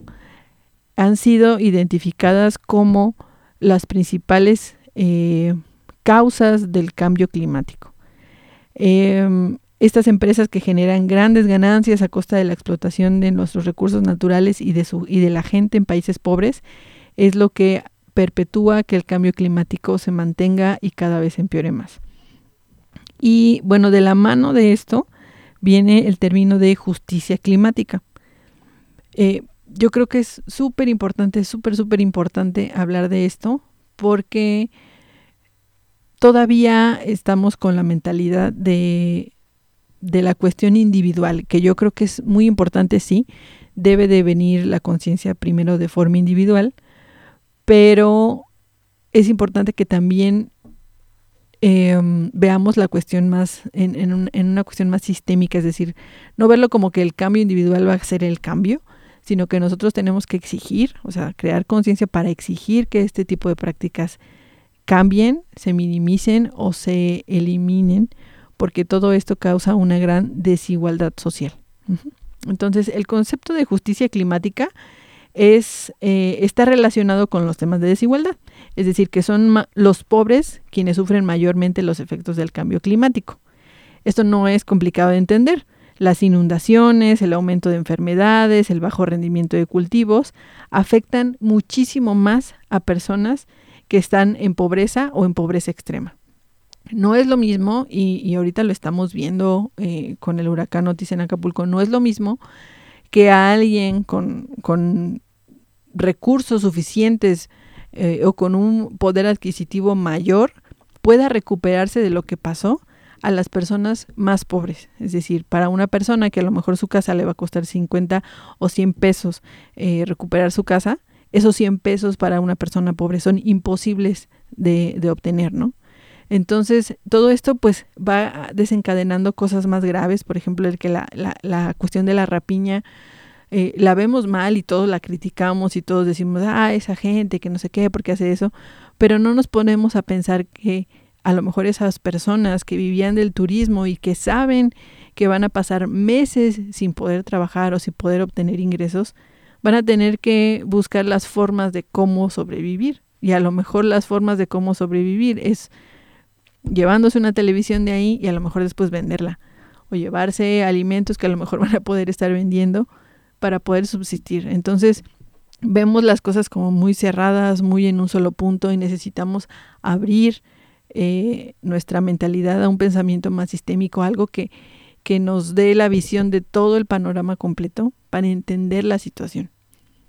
han sido identificadas como las principales eh, causas del cambio climático. Em, estas empresas que generan grandes ganancias a costa de la explotación de nuestros recursos naturales y de, su, y de la gente en países pobres es lo que perpetúa que el cambio climático se mantenga y cada vez empeore más. Y bueno, de la mano de esto viene el término de justicia climática. Eh, yo creo que es súper importante, súper, súper importante hablar de esto porque todavía estamos con la mentalidad de, de la cuestión individual, que yo creo que es muy importante, sí, debe de venir la conciencia primero de forma individual, pero es importante que también em, veamos la cuestión más en, en, una cuestión más sistémica, es decir, no verlo como que el cambio individual va a ser el cambio, sino que nosotros tenemos que exigir, o sea, crear conciencia para exigir que este tipo de prácticas cambien, se minimicen o se eliminen, porque todo esto causa una gran desigualdad social. Entonces, el concepto de justicia climática es, eh, está relacionado con los temas de desigualdad, es decir, que son los pobres quienes sufren mayormente los efectos del cambio climático. Esto no es complicado de entender. Las inundaciones, el aumento de enfermedades, el bajo rendimiento de cultivos afectan muchísimo más a personas que están en pobreza o en pobreza extrema. No es lo mismo, y, ahorita lo estamos viendo eh, con el huracán Otis en Acapulco, no es lo mismo que a alguien con, con recursos suficientes eh, o con un poder adquisitivo mayor pueda recuperarse de lo que pasó a las personas más pobres. Es decir, para una persona que a lo mejor su casa le va a costar 50 o 100 pesos eh, recuperar su casa, esos 100 pesos para una persona pobre son imposibles de, de obtener, ¿no? Entonces, todo esto pues va desencadenando cosas más graves, por ejemplo, el que la, la, la cuestión de la rapiña eh, la vemos mal y todos la criticamos y todos decimos, ah, esa gente que no sé qué, ¿por qué hace eso? Pero no nos ponemos a pensar que a lo mejor esas personas que vivían del turismo y que saben que van a pasar meses sin poder trabajar o sin poder obtener ingresos, van a tener que buscar las formas de cómo sobrevivir. Y a lo mejor las formas de cómo sobrevivir es llevándose una televisión de ahí y a lo mejor después venderla. O llevarse alimentos que a lo mejor van a poder estar vendiendo para poder subsistir. Entonces, vemos las cosas como muy cerradas, muy en un solo punto y necesitamos abrir eh, nuestra mentalidad a un pensamiento más sistémico, algo que, que nos dé la visión de todo el panorama completo para entender la situación.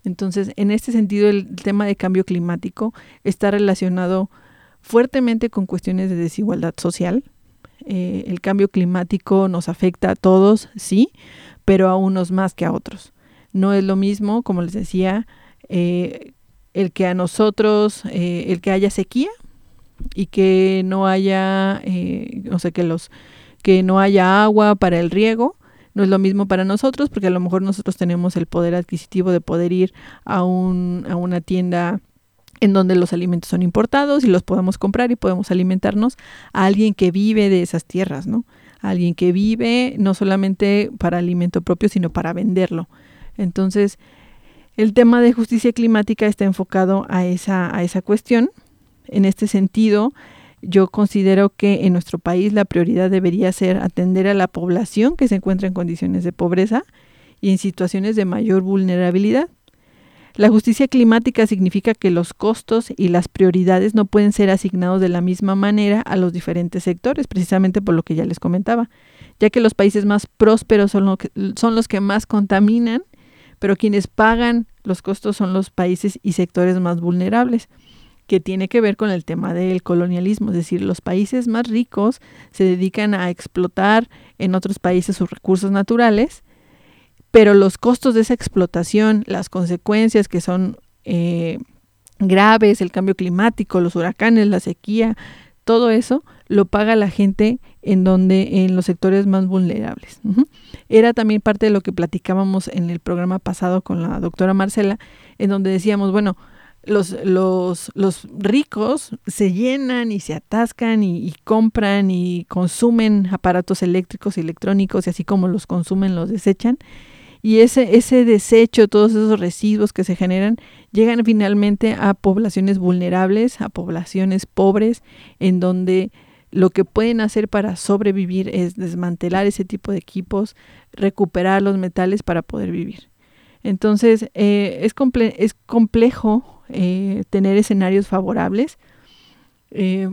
Entonces, en este sentido, el tema de cambio climático está relacionado fuertemente con cuestiones de desigualdad social. Eh, el cambio climático nos afecta a todos, sí, pero a unos más que a otros. No es lo mismo, como les decía, eh, el que a nosotros, eh, el que haya sequía y que no haya, no sé, que los que no haya agua para el riego, no es lo mismo para nosotros, porque a lo mejor nosotros tenemos el poder adquisitivo de poder ir a, un, a una tienda en donde los alimentos son importados y los podemos comprar y podemos alimentarnos a alguien que vive de esas tierras, ¿no? alguien que vive no solamente para alimento propio, sino para venderlo. Entonces, el tema de justicia climática está enfocado a esa, a esa cuestión. En este sentido, yo considero que en nuestro país la prioridad debería ser atender a la población que se encuentra en condiciones de pobreza y en situaciones de mayor vulnerabilidad. La justicia climática significa que los costos y las prioridades no pueden ser asignados de la misma manera a los diferentes sectores, precisamente por lo que ya les comentaba, ya que los países más prósperos son, son los que más contaminan, pero quienes pagan los costos son los países y sectores más vulnerables que tiene que ver con el tema del colonialismo, es decir, los países más ricos se dedican a explotar en otros países sus recursos naturales, pero los costos de esa explotación, las consecuencias que son eh, graves, el cambio climático, los huracanes, la sequía, todo eso lo paga la gente en donde en los sectores más vulnerables. Era también parte de lo que platicábamos en el programa pasado con la doctora Marcela, en donde decíamos, bueno, los, los, los ricos se llenan y se atascan y, compran y consumen aparatos eléctricos y electrónicos y así como los consumen los desechan. Y ese, ese desecho, todos esos residuos que se generan, llegan finalmente a poblaciones vulnerables, a poblaciones pobres, en donde lo que pueden hacer para sobrevivir es desmantelar ese tipo de equipos, recuperar los metales para poder vivir. Entonces, eh, es, es complejo eh, tener escenarios favorables. Eh,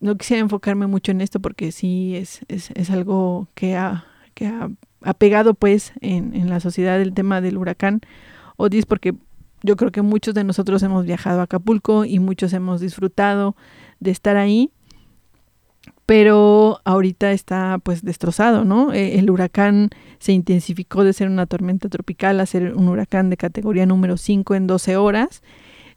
no quisiera enfocarme mucho en esto porque sí es, es, es algo que ha, que ha, pegado pues en, en, la sociedad el tema del huracán Otis porque yo creo que muchos de nosotros hemos viajado a Acapulco y muchos hemos disfrutado de estar ahí pero ahorita está pues destrozado, ¿no? E, el huracán se intensificó de ser una tormenta tropical a ser un huracán de categoría número 5 en 12 horas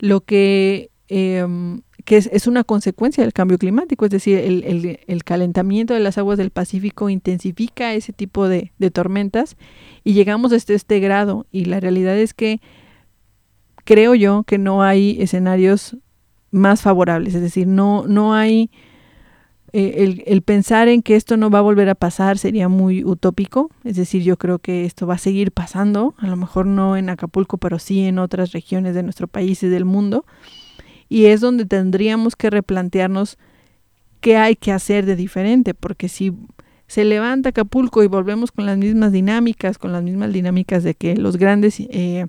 lo que, em, que es, una consecuencia del cambio climático, es decir, el, calentamiento de las aguas del Pacífico intensifica ese tipo de, tormentas y llegamos hasta este grado. Y la realidad es que creo yo que no hay escenarios más favorables, es decir, no, no hay... Eh, el, el, pensar en que esto no va a volver a pasar sería muy utópico, es decir, yo creo que esto va a seguir pasando, a lo mejor no en Acapulco, pero sí en otras regiones de nuestro país y del mundo, y es donde tendríamos que replantearnos qué hay que hacer de diferente, porque si se levanta Acapulco y volvemos con las mismas dinámicas, con las mismas dinámicas de que los grandes eh,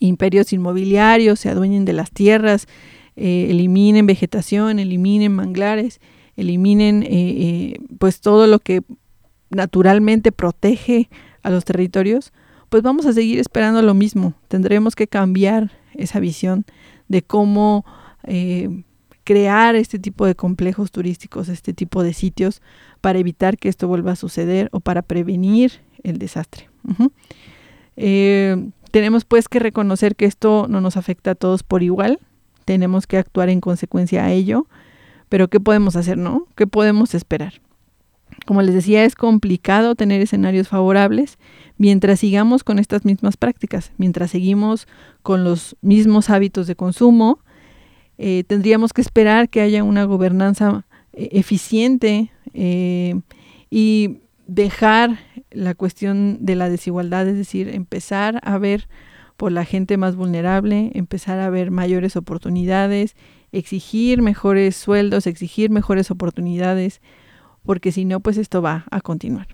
imperios inmobiliarios se adueñen de las tierras, eh, eliminen vegetación, eliminen manglares, eliminen eh, pues todo lo que naturalmente protege a los territorios, pues vamos a seguir esperando lo mismo. Tendremos que cambiar esa visión de cómo eh, crear este tipo de complejos turísticos, este tipo de sitios, para evitar que esto vuelva a suceder o para prevenir el desastre. tenemos pues que reconocer que esto no nos afecta a todos por igual, tenemos que actuar en consecuencia a ello pero ¿qué podemos hacer, no? ¿Qué podemos esperar? Como les decía, es complicado tener escenarios favorables mientras sigamos con estas mismas prácticas, mientras seguimos con los mismos hábitos de consumo. Eh, tendríamos que esperar que haya una gobernanza eh, eficiente eh, y dejar la cuestión de la desigualdad, es decir, empezar a ver por la gente más vulnerable, empezar a ver mayores oportunidades, exigir mejores sueldos, exigir mejores oportunidades, porque si no, pues esto va a continuar.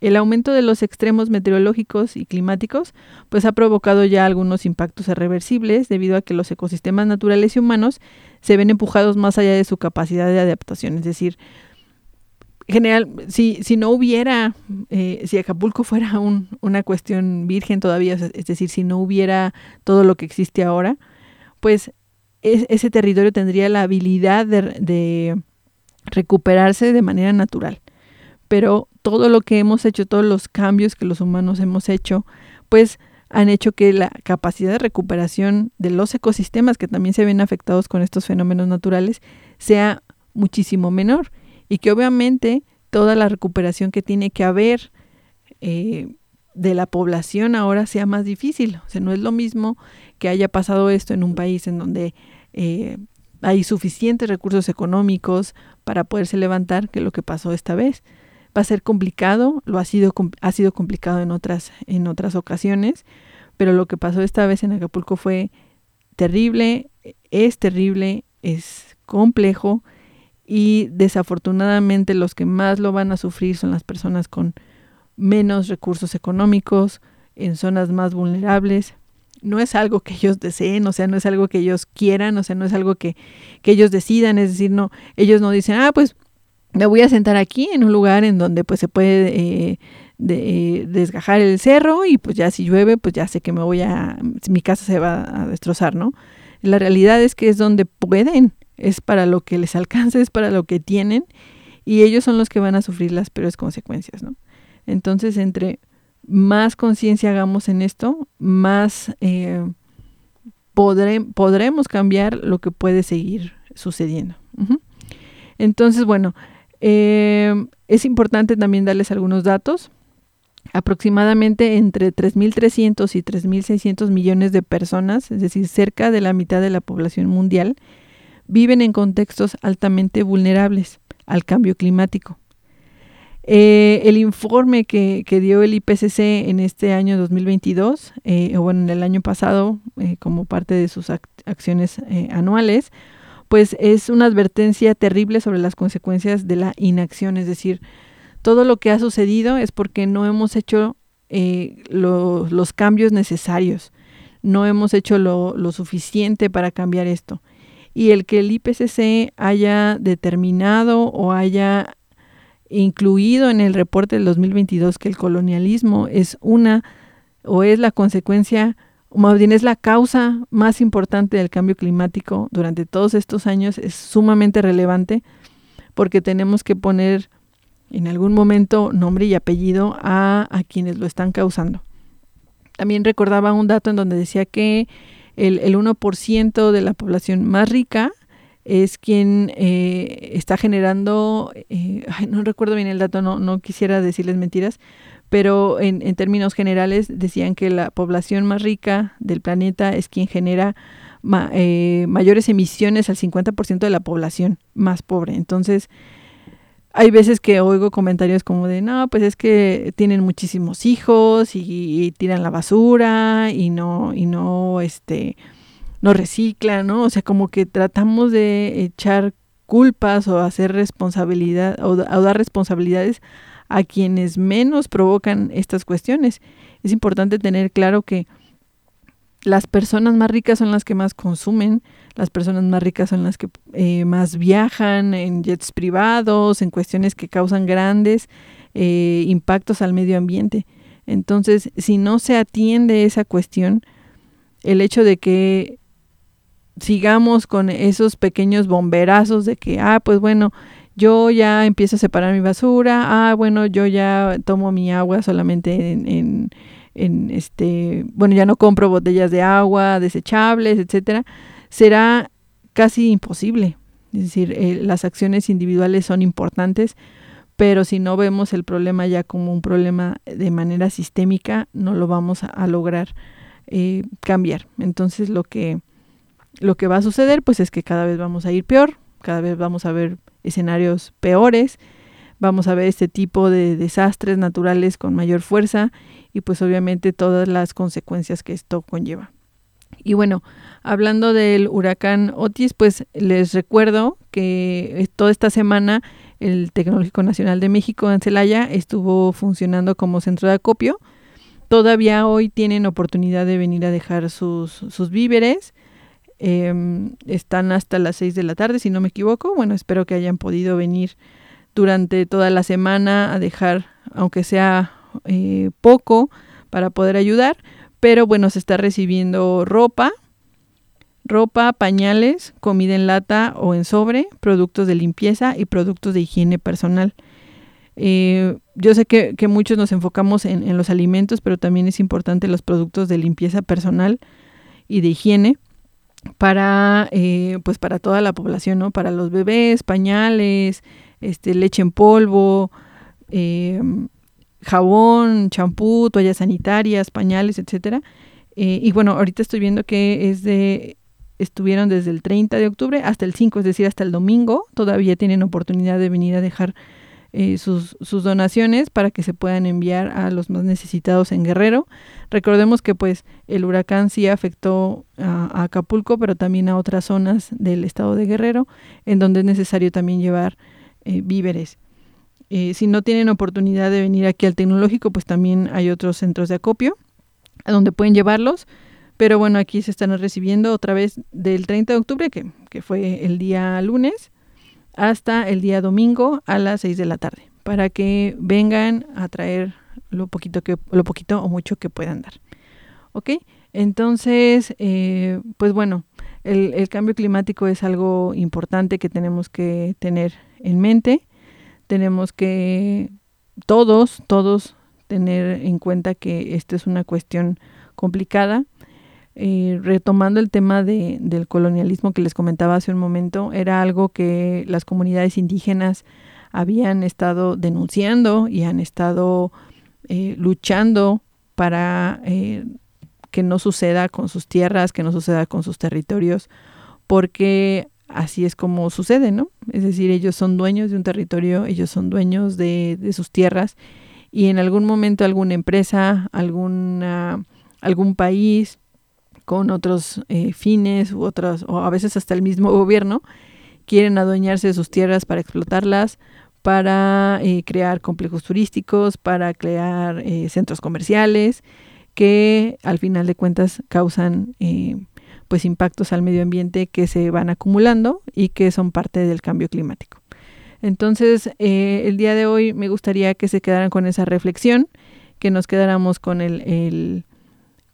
El aumento de los extremos meteorológicos y climáticos pues ha provocado ya algunos impactos irreversibles debido a que los ecosistemas naturales y humanos se ven empujados más allá de su capacidad de adaptación. Es decir, general, si, si no hubiera, eh, si Acapulco fuera un, una cuestión virgen todavía, es decir, si no hubiera todo lo que existe ahora, pues ese territorio tendría la habilidad de, de recuperarse de manera natural. Pero todo lo que hemos hecho, todos los cambios que los humanos hemos hecho, pues han hecho que la capacidad de recuperación de los ecosistemas que también se ven afectados con estos fenómenos naturales sea muchísimo menor y que obviamente toda la recuperación que tiene que haber eh, de la población ahora sea más difícil. O sea, no es lo mismo que haya pasado esto en un país en donde eh, hay suficientes recursos económicos para poderse levantar que lo que pasó esta vez. Va a ser complicado, lo ha sido, ha sido complicado en otras, en otras ocasiones, pero lo que pasó esta vez en Acapulco fue terrible, es terrible, es complejo y desafortunadamente los que más lo van a sufrir son las personas con menos recursos económicos, en zonas más vulnerables. No es algo que ellos deseen, o sea, no es algo que ellos quieran, o sea, no es algo que, que ellos decidan, es decir, no, ellos no dicen, ah, pues me voy a sentar aquí en un lugar en donde pues se puede eh, de, desgajar el cerro y pues ya si llueve, pues ya sé que me voy a, mi casa se va a destrozar, ¿no? La realidad es que es donde pueden, es para lo que les alcanza, es para lo que tienen y ellos son los que van a sufrir las peores consecuencias, ¿no? Entonces, entre más conciencia hagamos en esto, más eh, podremos cambiar lo que puede seguir sucediendo. Entonces, bueno, eh, es importante también darles algunos datos. Aproximadamente entre 3.300 y 3.600 millones de personas, es decir, cerca de la mitad de la población mundial, viven en contextos altamente vulnerables al cambio climático. Eh, el informe que, dio el IPCC en este año 2022, eh, o bueno, en el año pasado, eh, como parte de sus acciones anuales, pues es una advertencia terrible sobre las consecuencias de la inacción, es decir, todo lo que ha sucedido es porque no hemos hecho los cambios necesarios, no hemos hecho lo, lo suficiente para cambiar esto. Y el que el IPCC haya determinado o haya incluido en el reporte del 2022 que el colonialismo es una o es la consecuencia, o más bien es la causa más importante del cambio climático durante todos estos años, es sumamente relevante porque tenemos que poner en algún momento nombre y apellido a, a quienes lo están causando. También recordaba un dato en donde decía que el, el 1% de la población más rica es quien eh, está generando, eh, no recuerdo bien el dato, no, no quisiera decirles mentiras, pero en, en, términos generales decían que la población más rica del planeta es quien genera eh, mayores emisiones al 50% de la población más pobre. Entonces, hay veces que oigo comentarios como de, no, pues es que tienen muchísimos hijos y, tiran la basura y no, y no, este, no reciclan, ¿no? O sea, como que tratamos de echar culpas o hacer responsabilidad o, o dar responsabilidades a quienes menos provocan estas cuestiones. Es importante tener claro que las personas más ricas son las que más consumen, las personas más ricas son las que eh, más viajan en jets privados, en cuestiones que causan grandes eh, impactos al medio ambiente. Entonces, si no se atiende esa cuestión, el hecho de que sigamos con esos pequeños bomberazos de que, ah, pues bueno, yo ya empiezo a separar mi basura, ah, bueno, yo ya tomo mi agua solamente en en este, bueno, ya no compro botellas de agua desechables, etcétera, será casi imposible. Es decir, eh, las acciones individuales son importantes, pero si no vemos el problema ya como un problema de manera sistémica, no lo vamos a, lograr eh, cambiar. Entonces, lo que, lo que va a suceder, pues es que cada vez vamos a ir peor, cada vez vamos a ver escenarios peores, vamos a ver este tipo de desastres naturales con mayor fuerza y pues obviamente todas las consecuencias que esto conlleva. Y bueno, hablando del huracán Otis, pues les recuerdo que toda esta semana el Tecnológico Nacional de México en Celaya estuvo funcionando como centro de acopio. Todavía hoy tienen oportunidad de venir a dejar sus, sus víveres. Em, están hasta las 6 de la tarde, si no me equivoco. Bueno, espero que hayan podido venir durante toda la semana a dejar, aunque sea eh, poco, para poder ayudar. Pero bueno, se está recibiendo ropa, ropa, pañales, comida en lata o en sobre, productos de limpieza y productos de higiene personal. Eh, yo sé que, muchos nos enfocamos en, los alimentos, pero también es importante los productos de limpieza personal y de higiene para eh, pues para toda la población, ¿no? Para los bebés, pañales, este, leche en polvo, eh, jabón, champú, toallas sanitarias, pañales, etcétera. y bueno, ahorita estoy viendo que es de estuvieron desde el 30 de octubre hasta el 5, es decir, hasta el domingo. Todavía tienen oportunidad de venir a dejar eh, sus, donaciones para que se puedan enviar a los más necesitados en Guerrero. Recordemos que pues el huracán sí afectó a, Acapulco, pero también a otras zonas del estado de Guerrero, en donde es necesario también llevar eh, víveres. Eh, si no tienen oportunidad de venir aquí al tecnológico, pues también hay otros centros de acopio a donde pueden llevarlos. Pero bueno, aquí se están recibiendo otra vez del 30 de octubre, que, que fue el día lunes, hasta el día domingo a las 6 de la tarde, para que vengan a traer lo poquito, que, lo poquito o mucho que puedan dar. ¿Ok? Entonces, eh, pues bueno, el, el, cambio climático es algo importante que tenemos que tener en mente. Tenemos que todos, todos tener en cuenta que esta es una cuestión complicada eh, retomando el tema de, del colonialismo que les comentaba hace un momento, era algo que las comunidades indígenas habían estado denunciando y han estado eh, luchando para eh, que no suceda con sus tierras, que no suceda con sus territorios, porque así es como sucede, ¿no? Es decir, ellos son dueños de un territorio, ellos son dueños de, de sus tierras y en algún momento alguna empresa, alguna, algún país, con otros eh, fines u otras, o a veces hasta el mismo gobierno, quieren adueñarse de sus tierras para explotarlas, para eh, crear complejos turísticos, para crear eh, centros comerciales que al final de cuentas causan pues impactos al medio ambiente que se van acumulando y que son parte del cambio climático. Entonces, el día de hoy me gustaría que se quedaran con esa reflexión, que nos quedáramos con el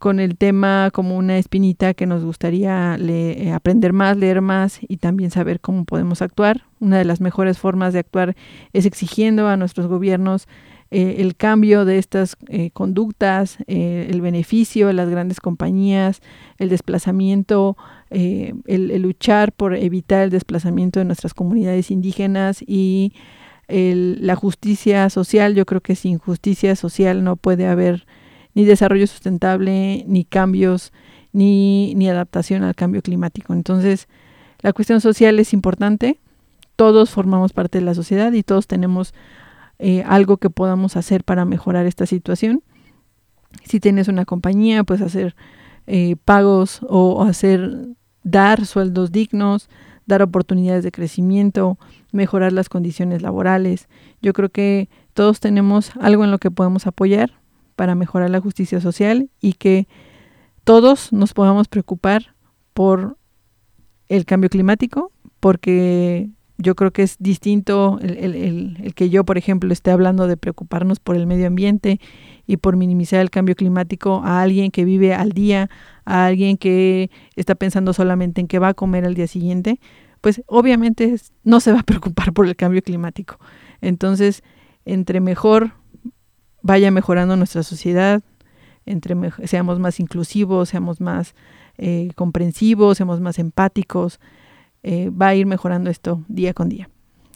con el tema como una espinita que nos gustaría eh, aprender más, leer más y también saber cómo podemos actuar. Una de las mejores formas de actuar es exigiendo a nuestros gobiernos eh, el cambio de estas eh, conductas, el beneficio de las grandes compañías, el desplazamiento, el, el, luchar por evitar el desplazamiento de nuestras comunidades indígenas y el, la justicia social. Yo creo que sin justicia social no puede haber ni desarrollo sustentable, ni cambios, ni, ni adaptación al cambio climático. Entonces, la cuestión social es importante, todos formamos parte de la sociedad y todos tenemos eh, algo que podamos hacer para mejorar esta situación. Si tienes una compañía, pues hacer eh, pagos o, hacer, dar sueldos dignos, dar oportunidades de crecimiento, mejorar las condiciones laborales. Yo creo que todos tenemos algo en lo que podemos apoyar para mejorar la justicia social y que todos nos podamos preocupar por el cambio climático, porque yo creo que es distinto el, que yo, por ejemplo, esté hablando de preocuparnos por el medio ambiente y por minimizar el cambio climático a alguien que vive al día, a alguien que está pensando solamente en qué va a comer al día siguiente, pues obviamente no se va a preocupar por el cambio climático. Entonces, entre mejor vaya mejorando nuestra sociedad, entre seamos más inclusivos, seamos más eh, comprensivos, seamos más empáticos, eh, va a ir mejorando esto día con día.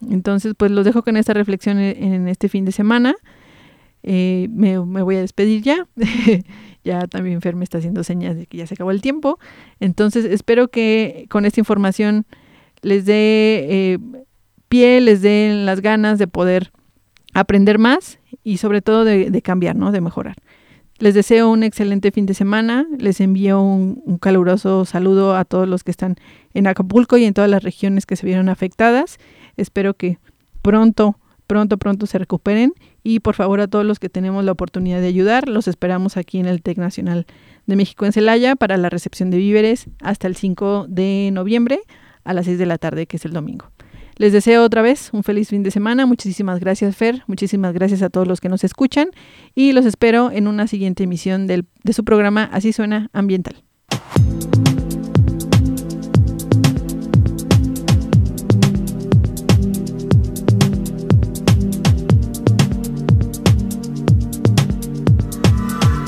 Entonces, pues los dejo con esta reflexión en, este fin de semana. Eh, me, voy a despedir ya. ya también Fer me está haciendo señas de que ya se acabó el tiempo. Entonces, espero que con esta información les dé pie, les den las ganas de poder aprender más y sobre todo de, cambiar, ¿no? De mejorar. Les deseo un excelente fin de semana. Les envío un, un, caluroso saludo a todos los que están en Acapulco y en todas las regiones que se vieron afectadas. Espero que pronto, pronto, pronto se recuperen. Y por favor a todos los que tenemos la oportunidad de ayudar, los esperamos aquí en el TEC Nacional de México en Celaya para la recepción de víveres hasta el 5 de noviembre a las 6 de la tarde, que es el domingo. Les deseo otra vez un feliz fin de semana. Muchísimas gracias, Fer. Muchísimas gracias a todos los que nos escuchan. Y los espero en una siguiente emisión de su programa Así Suena Ambiental.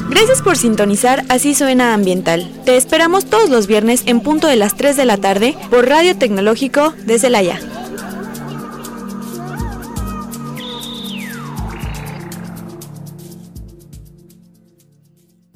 Gracias por sintonizar Así Suena Ambiental. Te esperamos todos los viernes en punto de las 3 de la tarde por Radio Tecnológico de Celaya.